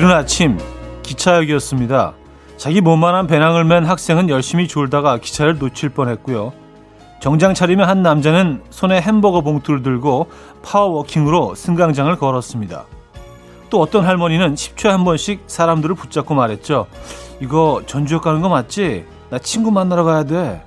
이른 아침 기차역이었습니다. 자기 몸만한 배낭을 맨 학생은 열심히 졸다가 기차를 놓칠 뻔했고요. 정장 차리면 한 남자는 손에 햄버거 봉투를 들고 파워워킹으로 승강장을 걸었습니다. 또 어떤 할머니는 10초에 한 번씩 사람들을 붙잡고 말했죠. 이거 전주역 가는 거 맞지? 나 친구 만나러 가야 돼.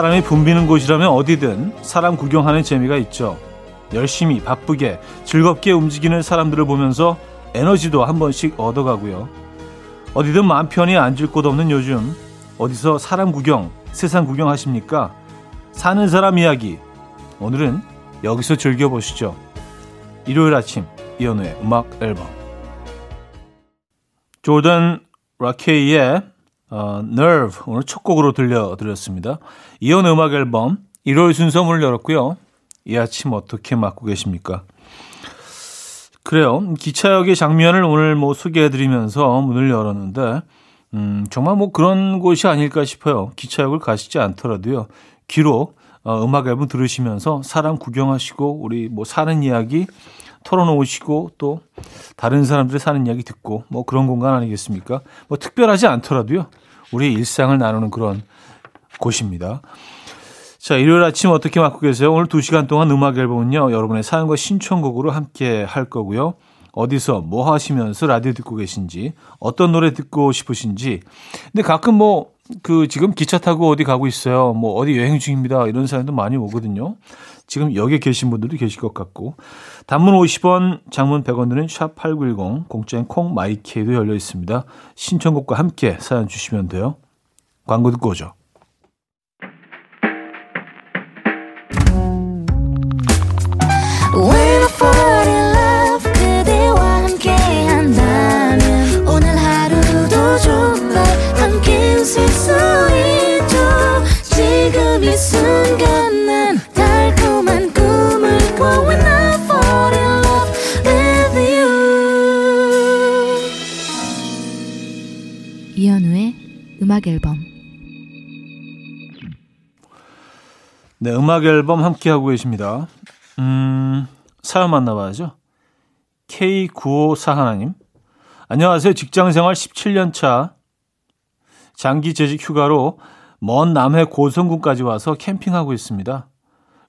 사람이 붐비는 곳이라면 어디든 사람 구경하는 재미가 있죠. 열심히 바쁘게 즐겁게 움직이는 사람들을 보면서 에너지도 한 번씩 얻어가고요. 어디든 마음 편히 앉을 곳 없는 요즘 어디서 사람 구경, 세상 구경 하십니까? 사는 사람 이야기. 오늘은 여기서 즐겨보시죠. 일요일 아침 이현우의 음악 앨범 조던 라케이의 어, Nerve 오늘 첫 곡으로 들려드렸습니다. 이혼 음악 앨범 1월 순서 문을 열었고요. 이 아침 어떻게 맞고 계십니까? 그래요. 기차역의 장면을 오늘 뭐 소개해드리면서 문을 열었는데, 음, 정말 뭐 그런 곳이 아닐까 싶어요. 기차역을 가시지 않더라도요. 귀로 어, 음악 앨범 들으시면서 사람 구경하시고, 우리 뭐 사는 이야기 털어놓으시고, 또 다른 사람들의 사는 이야기 듣고, 뭐 그런 공간 아니겠습니까? 뭐 특별하지 않더라도요. 우리의 일상을 나누는 그런 곳입니다. 자, 일요일 아침 어떻게 맞고 계세요? 오늘 2시간 동안 음악 앨범은요, 여러분의 사연과 신청곡으로 함께 할 거고요. 어디서 뭐 하시면서 라디오 듣고 계신지, 어떤 노래 듣고 싶으신지. 근데 가끔 뭐, 그, 지금 기차 타고 어디 가고 있어요. 뭐, 어디 여행 중입니다. 이런 사연도 많이 오거든요. 지금 여기에 계신 분들도 계실 것 같고. 단문 50원, 장문 100원 드는 샵8910, 공짜인 콩 마이케이도 열려 있습니다. 신청곡과 함께 사연 주시면 돼요. 광고 듣고 오죠. 음악 네, 음악 앨범 함께 하고 계십니다. 음, 사연 만나봐야죠. K954 하나님. 안녕하세요. 직장 생활 17년 차 장기 재직 휴가로 먼 남해 고성군까지 와서 캠핑하고 있습니다.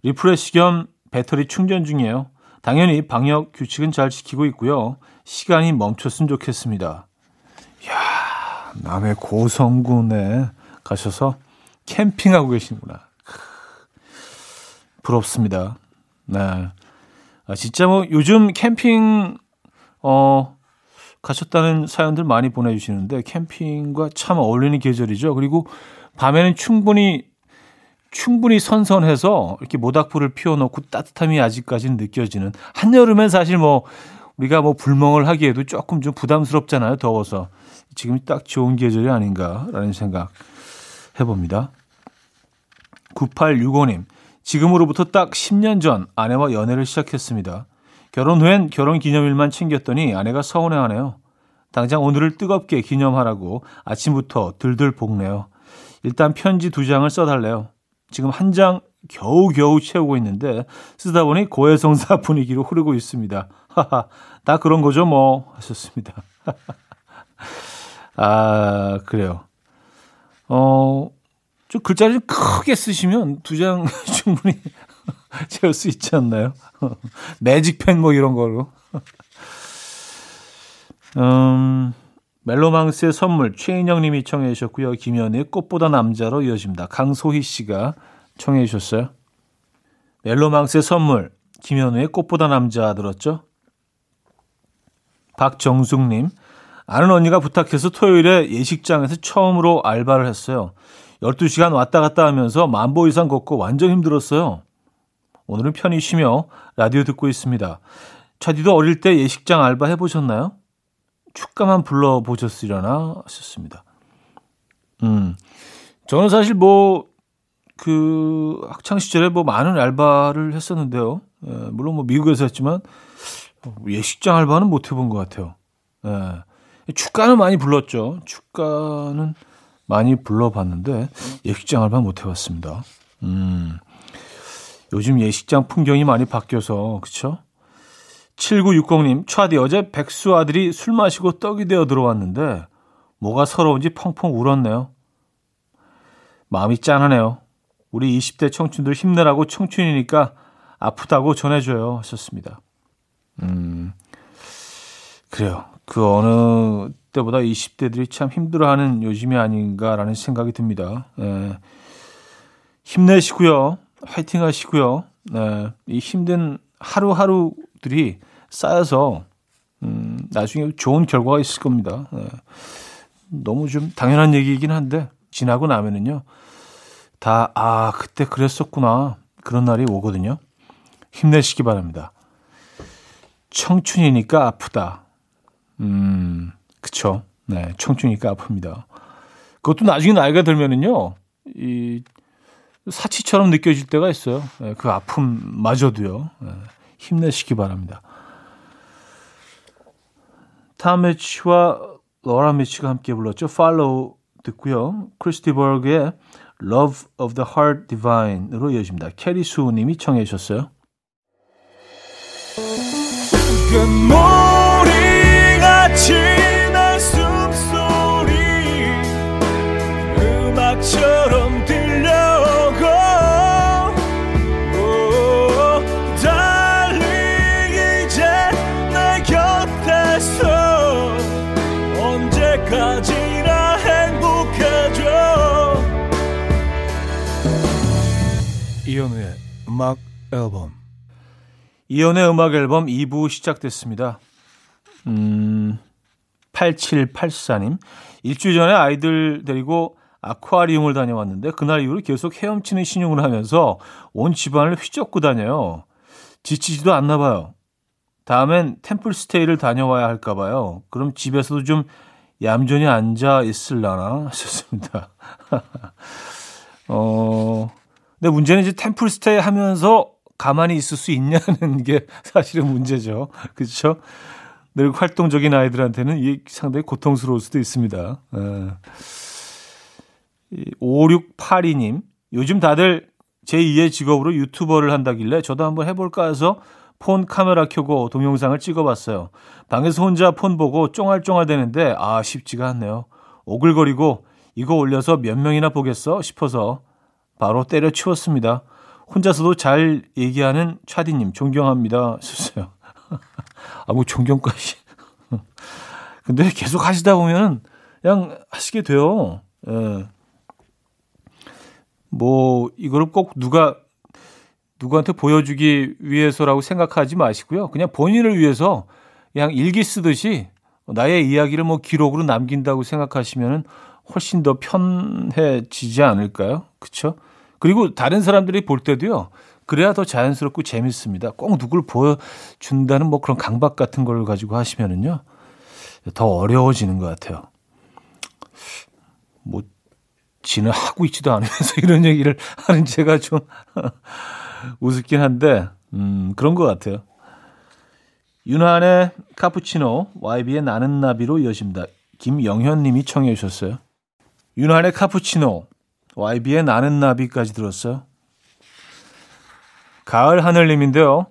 refresh 겸 배터리 충전 중이에요. 당연히 방역 규칙은 잘 지키고 있고요. 시간이 멈췄으면 좋겠습니다. 이야, 남해 고성군에 가셔서 캠핑하고 계시는구나. 부럽습니다. 네. 아, 진짜 뭐 요즘 캠핑, 어, 가셨다는 사연들 많이 보내주시는데 캠핑과 참 어울리는 계절이죠. 그리고 밤에는 충분히 충분히 선선해서 이렇게 모닥불을 피워놓고 따뜻함이 아직까지는 느껴지는 한여름엔 사실 뭐 우리가 뭐 불멍을 하기에도 조금 좀 부담스럽잖아요. 더워서. 지금이 딱 좋은 계절이 아닌가라는 생각 해봅니다. 9865님, 지금으로부터 딱 10년 전 아내와 연애를 시작했습니다. 결혼 후엔 결혼 기념일만 챙겼더니 아내가 서운해하네요. 당장 오늘을 뜨겁게 기념하라고 아침부터 들들 볶네요. 일단 편지 두 장을 써달래요. 지금 한 장 겨우겨우 채우고 있는데 쓰다 보니 고해성사 분위기로 흐르고 있습니다. 하하, 다 그런 거죠 뭐 하셨습니다. 아, 그래요. 어, 좀 글자를 좀 크게 쓰시면 두 장 충분히 채울 수 있지 않나요? 매직펜 뭐 이런 걸로. 음, 멜로망스의 선물 최인영 님이 청해 주셨고요. 김현의 꽃보다 남자로 이어집니다. 강소희 씨가 청해 주셨어요. 멜로망스의 선물 김현우의 꽃보다 남자 들었죠? 박정숙 님 아는 언니가 부탁해서 토요일에 예식장에서 처음으로 알바를 했어요. 12시간 왔다 갔다 하면서 만보 이상 걷고 완전 힘들었어요. 오늘은 편히 쉬며 라디오 듣고 있습니다. 차디도 어릴 때 예식장 알바 해보셨나요? 축가만 불러보셨으려나 하셨습니다. 음, 저는 사실 뭐, 그 학창 시절에 뭐 많은 알바를 했었는데요. 예, 물론 뭐 미국에서 했지만 예식장 알바는 못 해본 것 같아요. 예. 축가는 많이 불렀죠. 축가는 많이 불러봤는데 예식장 알바 못 해봤습니다. 음. 요즘 예식장 풍경이 많이 바뀌어서 그쵸? 7960님, 차디 어제 백수 아들이 술 마시고 떡이 되어 들어왔는데 뭐가 서러운지 펑펑 울었네요. 마음이 짠하네요. 우리 20대 청춘들 힘내라고 청춘이니까 아프다고 전해줘요. 하셨습니다. 음, 그래요. 그 어느 때보다 20대들이 참 힘들어하는 요즘이 아닌가라는 생각이 듭니다. 예. 힘내시고요. 화이팅 하시고요. 네. 이 힘든 하루하루들이 쌓여서 음, 나중에 좋은 결과가 있을 겁니다. 네. 너무 좀 당연한 얘기이긴 한데 지나고 나면은요. 다 아, 그때 그랬었구나. 그런 날이 오거든요. 힘내시기 바랍니다. 청춘이니까 아프다. 음, 그쵸. 네, 청춘이니까 아픕니다. 그것도 나중에 나이가 들면은요, 이, 사치처럼 느껴질 때가 있어요. 네, 그 아픔마저도요. 네, 힘내시기 바랍니다. 타메치와 로라 미치가 함께 불렀죠. Follow 듣고요. 크리스티 버그의 Love of the Heart Divine으로 이어집니다. 캐리 수님이 청해 주셨어요. 금 이현우의 음악 앨범 이연의 음악 앨범 2부 시작됐습니다. 음, 8784님. 일주일 전에 아이들 데리고 아쿠아리움을 다녀왔는데 그날 이후로 계속 헤엄치는 신용을 하면서 온 집안을 휘젓고 다녀요. 지치지도 않나 봐요. 다음엔 템플스테이를 다녀와야 할까 봐요. 그럼 집에서도 좀 얌전히 앉아 있을라나 하셨습니다. 어, 근데 문제는 이제 템플스테이 하면서 가만히 있을 수 있냐는 게 사실은 문제죠. 그렇죠? 늘 활동적인 아이들한테는 이 상당히 고통스러울 수도 있습니다. 에. 5682님, 요즘 다들 제2의 직업으로 유튜버를 한다길래 저도 한번 해볼까 해서 폰 카메라 켜고 동영상을 찍어봤어요. 방에서 혼자 폰 보고 쫑알쫑알 되는데 아 쉽지가 않네요. 오글거리고 이거 올려서 몇 명이나 보겠어 싶어서 바로 때려치웠습니다. 혼자서도 잘 얘기하는 차디님 존경합니다. 썼어요. 아, 뭐 존경까지. 근데 계속 하시다 보면 그냥 하시게 돼요. 예. 뭐 이거를 꼭 누가 누구한테 보여주기 위해서라고 생각하지 마시고요. 그냥 본인을 위해서 그냥 일기 쓰듯이 나의 이야기를 뭐 기록으로 남긴다고 생각하시면 훨씬 더 편해지지 않을까요? 그렇죠? 그리고 다른 사람들이 볼 때도요. 그래야 더 자연스럽고 재밌습니다. 꼭 누굴 보여준다는 뭐 그런 강박 같은 걸 가지고 하시면은요. 더 어려워지는 것 같아요. 뭐, 지는 하고 있지도 않으면서 이런 얘기를 하는 제가 좀 우습긴 한데, 음, 그런 것 같아요. 윤한의 카푸치노, YB의 나는 나비로 이어집니다. 김영현 님이 청해 주셨어요. 윤한의 카푸치노, YB의 나는 나비까지 들었어요. 가을 하늘님인데요.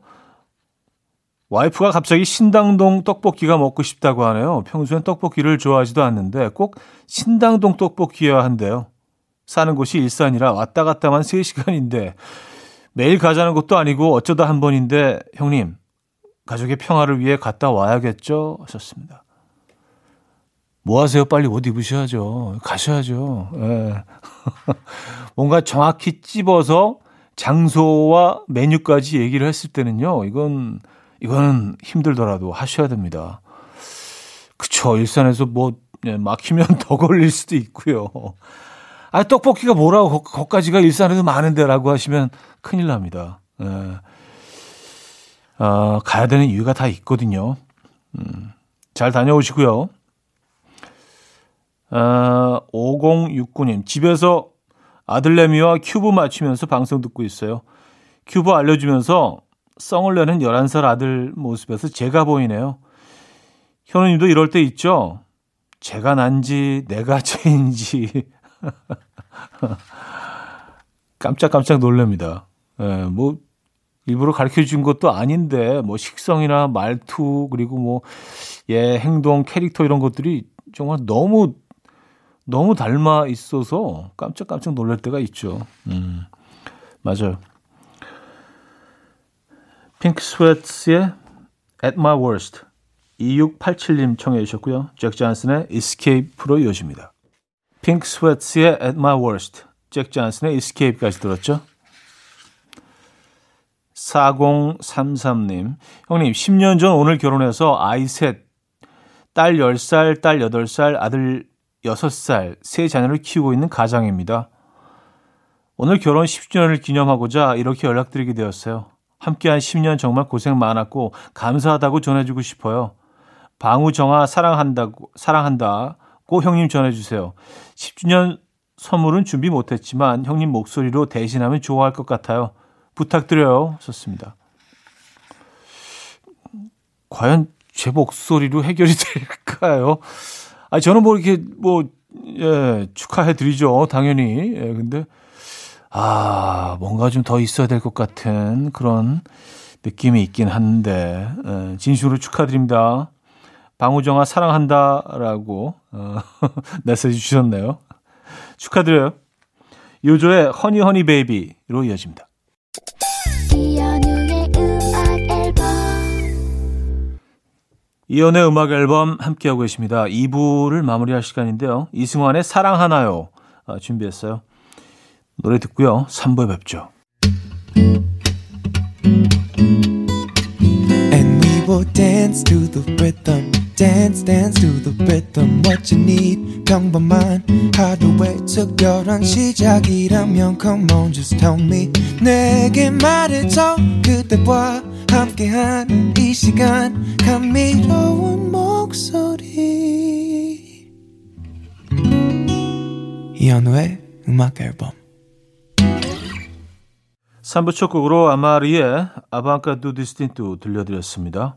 와이프가 갑자기 신당동 떡볶이가 먹고 싶다고 하네요. 평소엔 떡볶이를 좋아하지도 않는데 꼭 신당동 떡볶이여야 한대요. 사는 곳이 일산이라 왔다 갔다만 3시간인데 매일 가자는 것도 아니고 어쩌다 한 번인데 형님 가족의 평화를 위해 갔다 와야겠죠 하셨습니다. 뭐 하세요? 빨리 옷 입으셔야죠. 가셔야죠. 예. 뭔가 정확히 찝어서 장소와 메뉴까지 얘기를 했을 때는요, 이건, 이거는 힘들더라도 하셔야 됩니다. 그쵸. 일산에서 뭐, 예, 막히면 더 걸릴 수도 있고요. 아, 떡볶이가 뭐라고, 거, 거까지가 일산에도 많은데라고 하시면 큰일 납니다. 예. 아, 가야 되는 이유가 다 있거든요. 음, 잘 다녀오시고요. 어, 5069님, 집에서 아들내미와 큐브 맞추면서 방송 듣고 있어요. 큐브 알려주면서 썽을 내는 11살 아들 모습에서 제가 보이네요. 현우님도 이럴 때 있죠? 제가 난지, 내가 죄인지. 깜짝깜짝 놀랍니다. 예, 뭐, 일부러 가르쳐 준 것도 아닌데, 뭐, 식성이나 말투, 그리고 뭐, 예, 행동, 캐릭터 이런 것들이 정말 너무, 너무 닮아 있어서 깜짝깜짝 놀랄 때가 있죠. 음, 맞아요. 핑크 스웨트의 At My Worst 2687님 청해 주셨고요. 잭 잔슨의 Escape로 이어집니다. 핑크 스웨트의 At My Worst 잭 잔슨의 Escape까지 들었죠. 4033님 형님 10년 전 오늘 결혼해서 아이 셋, 딸 10살, 딸 8살, 아들 6살 세 자녀를 키우고 있는 가장입니다. 오늘 결혼 10주년을 기념하고자 이렇게 연락드리게 되었어요. 함께한 10년 정말 고생 많았고 감사하다고 전해주고 싶어요. 방우정아 사랑한다고 사랑한다고 형님 전해주세요. 10주년 선물은 준비 못했지만 형님 목소리로 대신하면 좋아할 것 같아요. 부탁드려요. 썼습니다. 과연 제 목소리로 해결이 될까요? 아 저는 뭐 이렇게 뭐 예, 축하해 드리죠. 당연히. 예, 근데 아, 뭔가 좀 더 있어야 될 것 같은 그런 느낌이 있긴 한데, 에, 예, 진심으로 축하드립니다. 방우정아 사랑한다 라고 어, 메시지 주셨네요. 축하드려요. 요조의 허니 허니 베이비로 이어집니다. 이연의 음악 앨범 함께하고 계십니다. 2부를 마무리할 시간인데요. 이승환의 사랑 하나요 어, 준비했어요. 노래 듣고요. 3부에 뵙죠. And we will dance to the rhythm. Dance dance to the rhythm what you need. 평범한 하루의 특별한 시작이라면 come on just tell me. 내게 말해줘 그대와 함께한 이 시간. 감미로운 목소리. 이현우의 음악 앨범. 3부 첫 곡으로 아마리의 A Banca do Distinto 들려드렸습니다.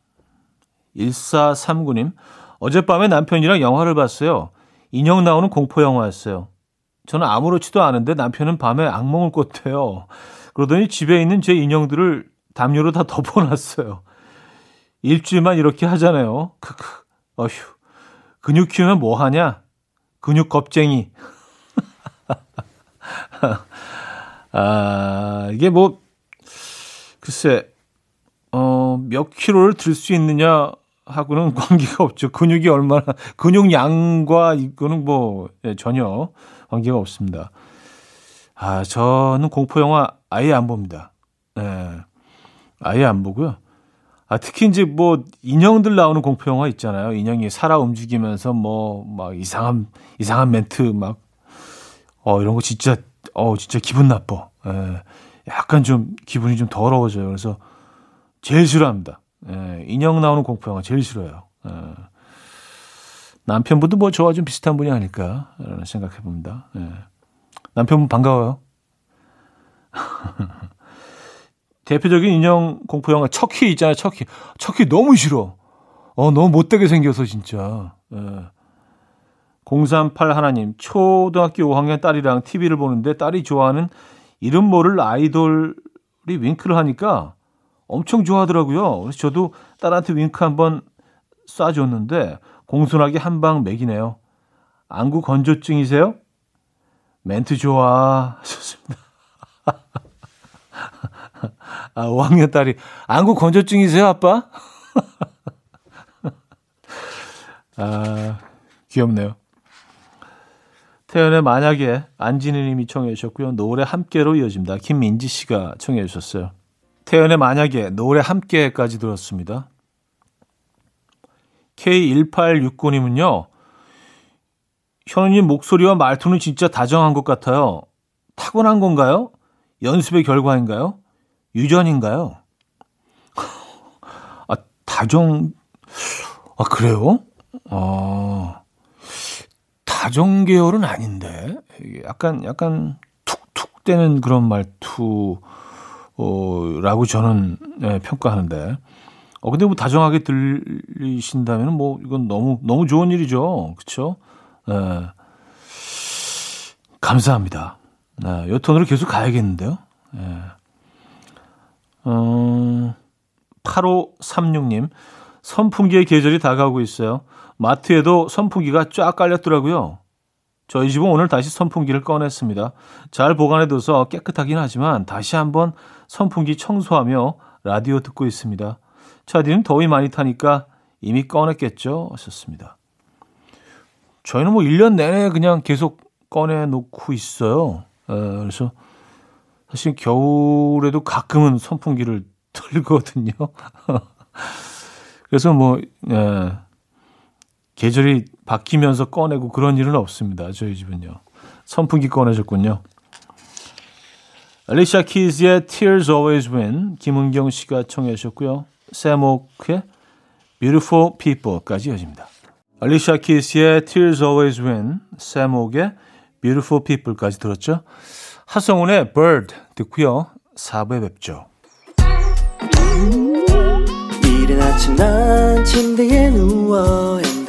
1439님, 어젯밤에 남편이랑 영화를 봤어요. 인형 나오는 공포 영화였어요. 저는 아무렇지도 않은데 남편은 밤에 악몽을 꿨대요. 그러더니 집에 있는 제 인형들을 담요로 다 덮어놨어요. 일주일만 이렇게 하잖아요. 크크. 어휴. 근육 키우면 뭐 하냐? 근육 겁쟁이. 아, 이게 뭐, 글쎄, 어, 몇 킬로를 들 수 있느냐 하고는 관계가 없죠. 근육이 얼마나, 근육 양과 이거는 뭐, 예, 전혀 관계가 없습니다. 아, 저는 공포 영화 아예 안 봅니다. 예, 아예 안 보고요. 아, 특히 이제 뭐 인형들 나오는 공포 영화 있잖아요. 인형이 살아 움직이면서 뭐 막 이상한 이상한 멘트 막 어 이런 거 진짜 어 진짜 기분 나빠. 예. 약간 좀 기분이 좀 더러워져요. 그래서 제일 싫어합니다. 예. 인형 나오는 공포 영화 제일 싫어요. 예. 남편분도 뭐 저와 좀 비슷한 분이 아닐까라는 생각해 봅니다. 예. 남편분 반가워요. 대표적인 인형 공포 영화 척키 있잖아요. 척키. 척키 너무 싫어. 어, 너무 못되게 생겨서 진짜. 예. 038 하나님, 초등학교 5학년 딸이랑 TV를 보는데 딸이 좋아하는 이름 모를 아이돌이 윙크를 하니까 엄청 좋아하더라고요. 그래서 저도 딸한테 윙크 한번 쏴줬는데 공손하게 한방 먹이네요. 안구 건조증이세요? 멘트 좋아. 좋습니다. 아, 5학년 딸이 안구 건조증이세요, 아빠? 아, 귀엽네요. 태연의 만약에 안진희 님이 청해 주셨고요. 노래 함께로 이어집니다. 김민지 씨가 청해 주셨어요. 태연의 만약에 노래 함께까지 들었습니다. K1869님은요. 현우님 목소리와 말투는 진짜 다정한 것 같아요. 타고난 건가요? 연습의 결과인가요? 유전인가요? 아, 다정, 아, 그래요? 아, 다정 계열은 아닌데. 약간, 약간 툭툭 되는 그런 말투, 어, 라고 저는 네, 평가하는데. 어, 근데 뭐 다정하게 들리신다면 뭐 이건 너무, 너무 좋은 일이죠. 그쵸? 네. 감사합니다. 네, 이 톤으로 계속 가야겠는데요. 네. 어, 8536님, 선풍기의 계절이 다가오고 있어요. 마트에도 선풍기가 쫙 깔렸더라고요. 저희 집은 오늘 다시 선풍기를 꺼냈습니다. 잘 보관해둬서 깨끗하긴 하지만 다시 한번 선풍기 청소하며 라디오 듣고 있습니다. 차디는 더위 많이 타니까 이미 꺼냈겠죠? 하셨습니다. 저희는 뭐 1년 내내 그냥 계속 꺼내놓고 있어요. 에, 그래서 사실 겨울에도 가끔은 선풍기를 틀거든요. 그래서 뭐, 예, 계절이 바뀌면서 꺼내고 그런 일은 없습니다. 저희 집은요. 선풍기 꺼내셨군요. 알리샤 키즈의 Tears Always Win, 김은경 씨가 청해 주셨고요. 세모크의 Beautiful People까지 이어집니다. 알리샤 키즈의 Tears Always Win, 세목의 Beautiful People까지 들었죠. 하성운의 Bird 듣고요. 4부에 뵙죠. 이른 아침 난 침대에 누워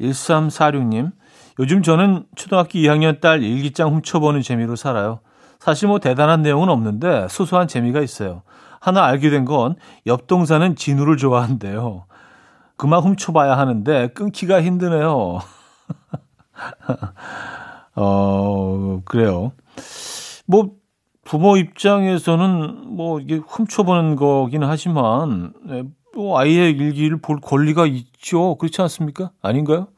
1346님, 요즘 저는 초등학교 2학년 딸 일기장 훔쳐보는 재미로 살아요. 사실 뭐 대단한 내용은 없는데 소소한 재미가 있어요. 하나 알게 된 건 옆 동사는 진우를 좋아한대요. 그만 훔쳐봐야 하는데 끊기가 힘드네요. 어, 그래요. 뭐, 부모 입장에서는 뭐 이게 훔쳐보는 거기는 하지만 네, 뭐 아이의 일기를 볼 권리가 있죠. 그렇지 않습니까? 아닌가요?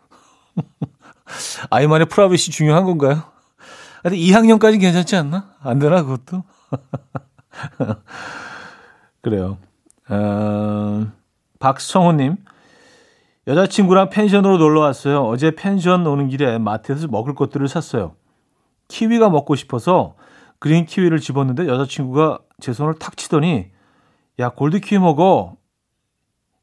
아이만의 private이 중요한 건가요? 근데 2학년까지 괜찮지 않나? 안 되나 그것도? 그래요. 어, 박성호님 여자친구랑 펜션으로 놀러 왔어요. 어제 펜션 오는 길에 마트에서 먹을 것들을 샀어요. 키위가 먹고 싶어서 그린 키위를 집었는데 여자친구가 제 손을 탁 치더니 야 골드 키위 먹어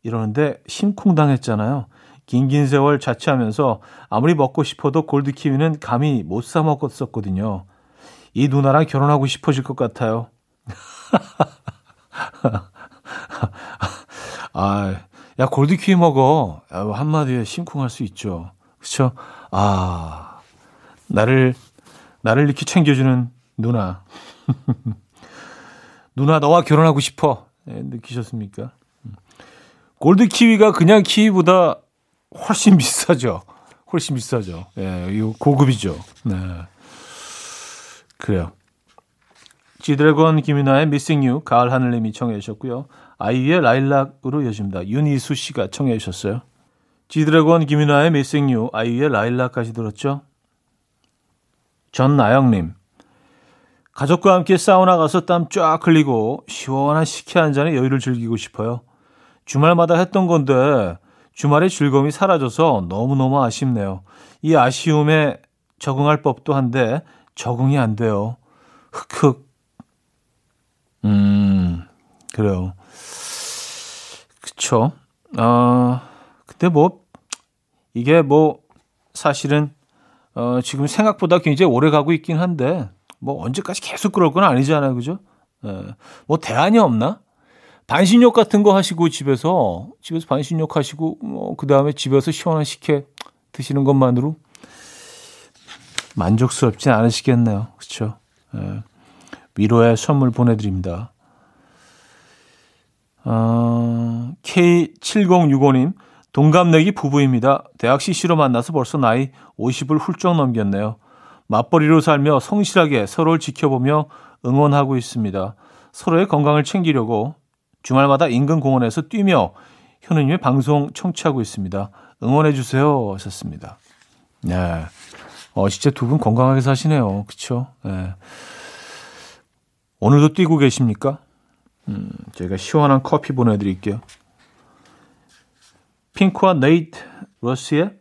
이러는데 심쿵당했잖아요. 긴긴 세월 자취하면서 아무리 먹고 싶어도 골드 키위는 감히 못 사 먹었었거든요. 이 누나랑 결혼하고 싶어질 것 같아요. 아, 야 골드 키위 먹어. 야, 한마디에 심쿵할 수 있죠. 그렇죠? 아, 나를 나를 이렇게 챙겨주는 누나. 누나 너와 결혼하고 싶어. 네, 느끼셨습니까? 골드 키위가 그냥 키위보다 훨씬 비싸죠. 훨씬 비싸죠. 예, 이거 고급이죠. 네. 그래요. 지드래곤 김윤아의 Missing You 가을 하늘님이 청해 주셨고요. 아이유의 라일락으로 이어집니다. 윤희수 씨가 청해 주셨어요. 지드래곤 김윤아의 Missing You 아이유의 라일락까지 들었죠. 전나영님 가족과 함께 사우나 가서 땀 쫙 흘리고 시원한 식혜 한 잔에 여유를 즐기고 싶어요. 주말마다 했던 건데 주말의 즐거움이 사라져서 너무너무 아쉽네요. 이 아쉬움에 적응할 법도 한데 적응이 안 돼요. 흑흑. 음, 그래요. 그쵸. 어, 근데 뭐, 이게 뭐, 사실은, 어, 지금 생각보다 굉장히 오래 가고 있긴 한데, 뭐, 언제까지 계속 그럴 건 아니잖아요. 그죠? 예. 뭐, 대안이 없나? 반신욕 같은 거 하시고 집에서, 집에서 반신욕 하시고, 뭐, 그 다음에 집에서 시원한 식혜 드시는 것만으로 만족스럽진 않으시겠네요. 그렇죠? 예. 위로의 선물 보내드립니다. 어, K7065님, 동갑내기 부부입니다. 대학 CC로 만나서 벌써 나이 50을 훌쩍 넘겼네요. 맞벌이로 살며 성실하게 서로를 지켜보며 응원하고 있습니다. 서로의 건강을 챙기려고 주말마다 인근 공원에서 뛰며 현우님의 방송 청취하고 있습니다. 응원해 주세요. 하셨습니다. 네. 어, 진짜 두 분 건강하게 사시네요. 그쵸? 네. 오늘도 뛰고 계십니까? 음, 저희가 시원한 커피 보내드릴게요. 핑크와 네이트 러시의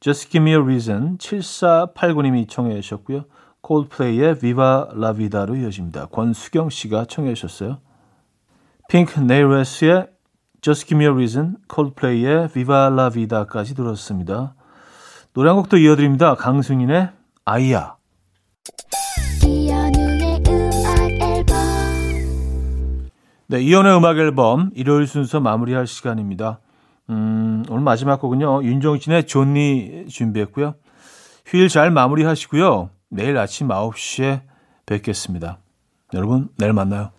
Just Give Me a Reason 7489님이 청해 주셨고요. 콜드플레이의 Viva La Vida로 이어집니다. 권수경 씨가 청해 주셨어요. 핑크 네이러스의 Just Give Me a Reason, 콜드플레이의 Viva La Vida까지 들었습니다. 노래 한 곡도 이어드립니다. 강승인의 아이야. 네, 이연의 음악 앨범 일요일 순서 마무리할 시간입니다. 음, 오늘 마지막 곡은요. 윤종신의 존니 준비했고요. 휴일 잘 마무리하시고요. 내일 아침 9시에 뵙겠습니다. 여러분, 내일 만나요.